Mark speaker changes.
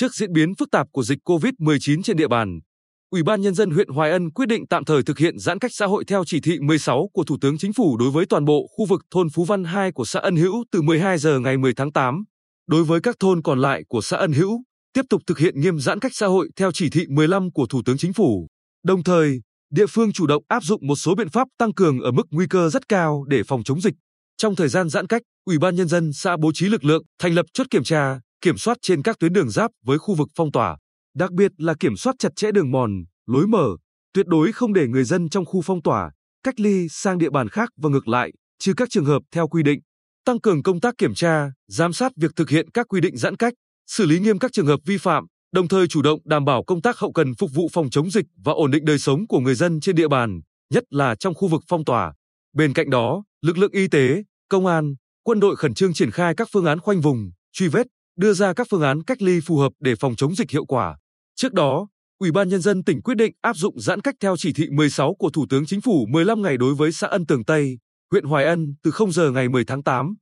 Speaker 1: Trước diễn biến phức tạp của dịch COVID-19 trên địa bàn, Ủy ban Nhân dân huyện Hoài Ân quyết định tạm thời thực hiện giãn cách xã hội theo chỉ thị 16 của Thủ tướng Chính phủ đối với toàn bộ khu vực thôn Phú Văn 2 của xã Ân Hữu từ 12 giờ ngày 10 tháng 8. Đối với các thôn còn lại của xã Ân Hữu, tiếp tục thực hiện nghiêm giãn cách xã hội theo chỉ thị 15 của Thủ tướng Chính phủ. Đồng thời, địa phương chủ động áp dụng một số biện pháp tăng cường ở mức nguy cơ rất cao để phòng chống dịch. Trong thời gian giãn cách, Ủy ban Nhân dân xã bố trí lực lượng, thành lập chốt kiểm tra, kiểm soát trên các tuyến đường giáp với khu vực phong tỏa, đặc biệt là kiểm soát chặt chẽ đường mòn, lối mở, tuyệt đối không để người dân trong khu phong tỏa, cách ly sang địa bàn khác và ngược lại, trừ các trường hợp theo quy định. Tăng cường công tác kiểm tra, giám sát việc thực hiện các quy định giãn cách, xử lý nghiêm các trường hợp vi phạm, đồng thời chủ động đảm bảo công tác hậu cần phục vụ phòng chống dịch và ổn định đời sống của người dân trên địa bàn, nhất là trong khu vực phong tỏa. Bên cạnh đó, lực lượng y tế, công an, quân đội khẩn trương triển khai các phương án khoanh vùng, truy vết, đưa ra các phương án cách ly phù hợp để phòng chống dịch hiệu quả. Trước đó, Ủy ban Nhân dân tỉnh quyết định áp dụng giãn cách theo chỉ thị 16 của Thủ tướng Chính phủ 15 ngày đối với xã Ân Tường Tây, huyện Hoài Ân từ 0 giờ ngày 10 tháng 8.